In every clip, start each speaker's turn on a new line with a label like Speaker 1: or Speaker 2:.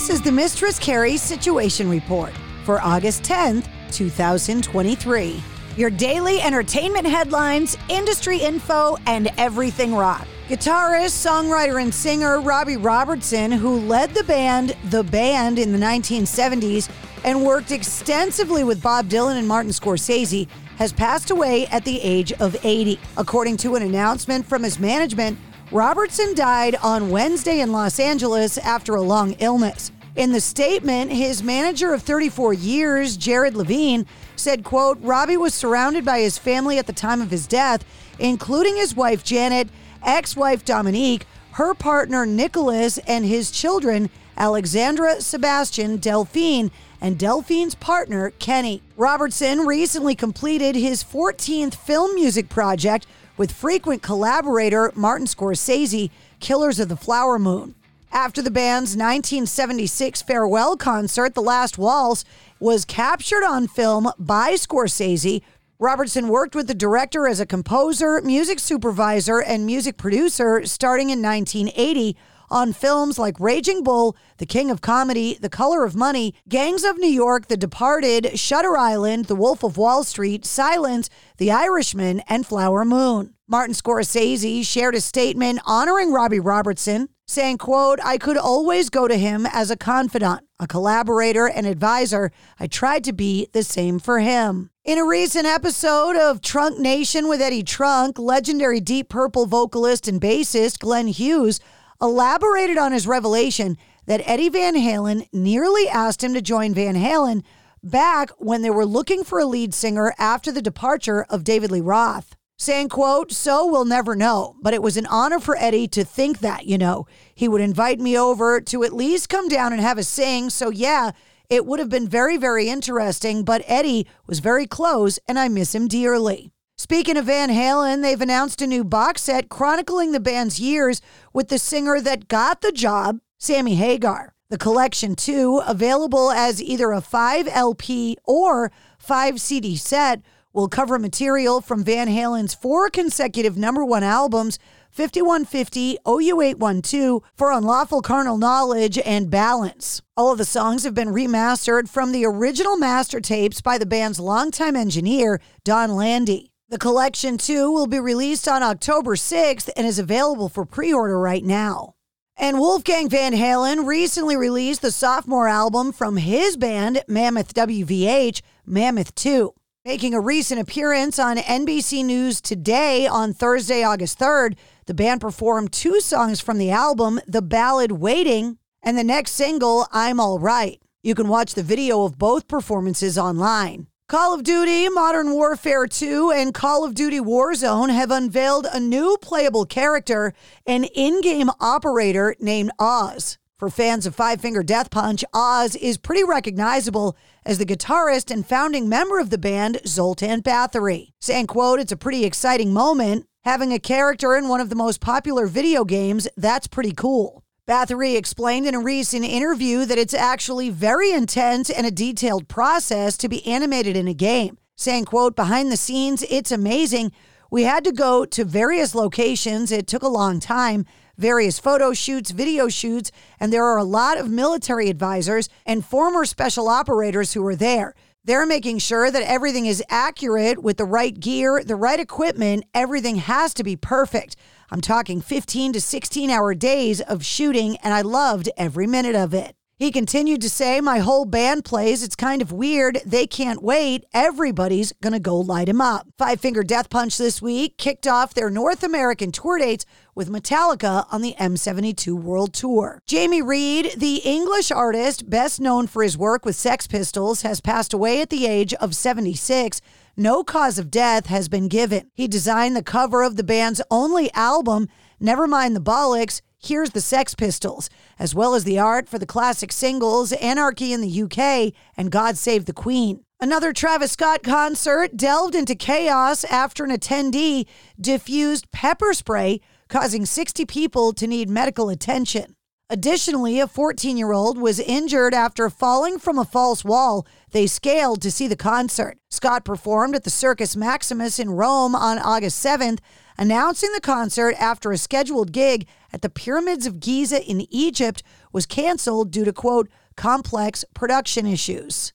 Speaker 1: This is the Mistress Carrie Situation Report for August 10th, 2023. Your daily entertainment headlines, industry info, and everything rock. Guitarist, songwriter, and singer Robbie Robertson, who led the band The Band in the 1970s and worked extensively with Bob Dylan and Martin Scorsese, has passed away at the age of 80. According to an announcement from his management, Robertson died on Wednesday in Los Angeles after a long illness. In the statement, his manager of 34 years, Jared Levine, said, quote, Robbie was surrounded by his family at the time of his death, including his wife Janet, ex-wife Dominique, her partner Nicholas, and his children, Alexandra, Sebastian, Delphine, and Delphine's partner, Kenny. Robertson recently completed his 14th film music project with frequent collaborator Martin Scorsese, Killers of the Flower Moon. After the band's 1976 farewell concert, The Last Waltz was captured on film by Scorsese. Robertson worked with the director as a composer, music supervisor, and music producer starting in 1980 on films like Raging Bull, The King of Comedy, The Color of Money, Gangs of New York, The Departed, Shutter Island, The Wolf of Wall Street, Silence, The Irishman, and Flower Moon. Martin Scorsese shared a statement honoring Robbie Robertson, saying, quote, I could always go to him as a confidant, a collaborator, and advisor. I tried to be the same for him. In a recent episode of Trunk Nation with Eddie Trunk, legendary Deep Purple vocalist and bassist Glenn Hughes elaborated on his revelation that Eddie Van Halen nearly asked him to join Van Halen back when they were looking for a lead singer after the departure of David Lee Roth. Saying, quote, so we'll never know, but it was an honor for Eddie to think that, you know. He would invite me over to at least come down and have a sing. So, yeah, it would have been very, very interesting, but Eddie was very close and I miss him dearly. Speaking of Van Halen, they've announced a new box set chronicling the band's years with the singer that got the job, Sammy Hagar. The collection, too, available as either a 5 LP or 5 CD set, will cover material from Van Halen's four consecutive number one albums 5150, OU812 for Unlawful Carnal Knowledge and Balance. All of the songs have been remastered from the original master tapes by the band's longtime engineer, Don Landee. The collection, too, will be released on October 6th and is available for pre order right now. And Wolfgang Van Halen recently released the sophomore album from his band, Mammoth WVH, Mammoth 2. Making a recent appearance on NBC News today on Thursday, August 3rd, the band performed two songs from the album, the ballad Waiting and the next single, I'm All Right. You can watch the video of both performances online. Call of Duty Modern Warfare 2 and Call of Duty Warzone have unveiled a new playable character, an in game operator named Oz. For fans of Five Finger Death Punch, Oz is pretty recognizable as the guitarist and founding member of the band, Zoltan Bathory. Saying, quote, it's a pretty exciting moment. Having a character in one of the most popular video games, that's pretty cool. Bathory explained in a recent interview that it's actually very intense and a detailed process to be animated in a game. Saying, quote, behind the scenes, it's amazing. We had to go to various locations. It took a long time various photo shoots, video shoots, and there are a lot of military advisors and former special operators who are there. They're making sure that everything is accurate with the right gear, the right equipment. Everything has to be perfect. I'm talking 15 to 16 hour days of shooting, and I loved every minute of it. He continued to say, My whole band plays. It's kind of weird. They can't wait. Everybody's going to go light him up. Five Finger Death Punch this week kicked off their North American tour dates with Metallica on the M72 World Tour. Jamie Reid, the English artist best known for his work with Sex Pistols, has passed away at the age of 76. no cause of death has been given. He designed the cover of the band's only album, Nevermind the Bollocks, Here's the Sex Pistols, as well as the art for the classic singles Anarchy in the UK and God Save the Queen. Another Travis Scott concert delved into chaos after an attendee diffused pepper spray, causing 60 people to need medical attention. Additionally, a 14 year old was injured after falling from a false wall they scaled to see the concert. Scott performed at the Circus Maximus in Rome on August 7th, announcing the concert after a scheduled gig at the Pyramids of Giza in Egypt was canceled due to, quote, complex production issues.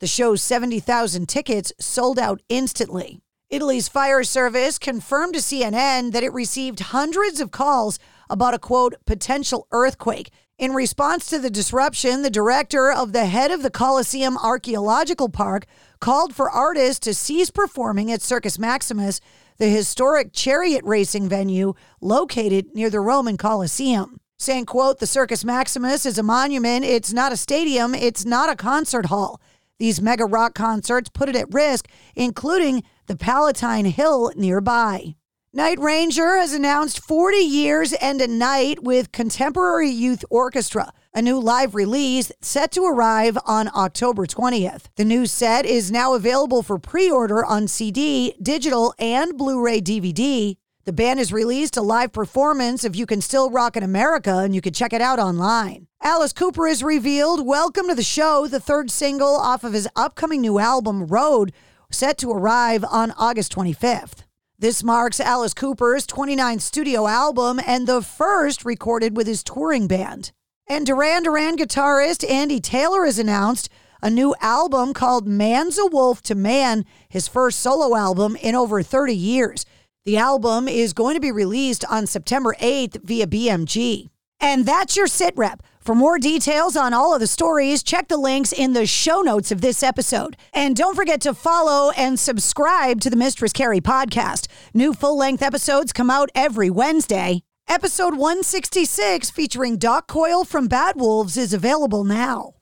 Speaker 1: The show's 70,000 tickets sold out instantly. Italy's fire service confirmed to CNN that it received hundreds of calls about a quote potential earthquake. In response to the disruption, the director of the head of the Colosseum Archaeological Park called for artists to cease performing at Circus Maximus, the historic chariot racing venue located near the Roman Colosseum. Saying, quote, the Circus Maximus is a monument. It's not a stadium. It's not a concert hall. These mega rock concerts put it at risk, including the Palatine Hill nearby. Night Ranger has announced 40 years and a night with Contemporary Youth Orchestra, a new live release set to arrive on October 20th. The new set is now available for pre order on CD, digital, and Blu ray DVD. The band has released a live performance of You Can Still Rock in America, and you can check it out online. Alice Cooper has revealed Welcome to the Show, the third single off of his upcoming new album, Road, set to arrive on August 25th. This marks Alice Cooper's 29th studio album and the first recorded with his touring band. And Duran Duran guitarist Andy Taylor has announced a new album called Man's a Wolf to Man, his first solo album in over 30 years. The album is going to be released on September 8th via BMG. And that's your sit rep. For more details on all of the stories, check the links in the show notes of this episode. And don't forget to follow and subscribe to the Mistress Carrie podcast. New full length episodes come out every Wednesday. Episode 166, featuring Doc Coyle from Bad Wolves, is available now.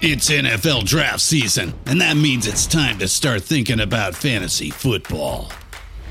Speaker 2: It's NFL draft season, and that means it's time to start thinking about fantasy football.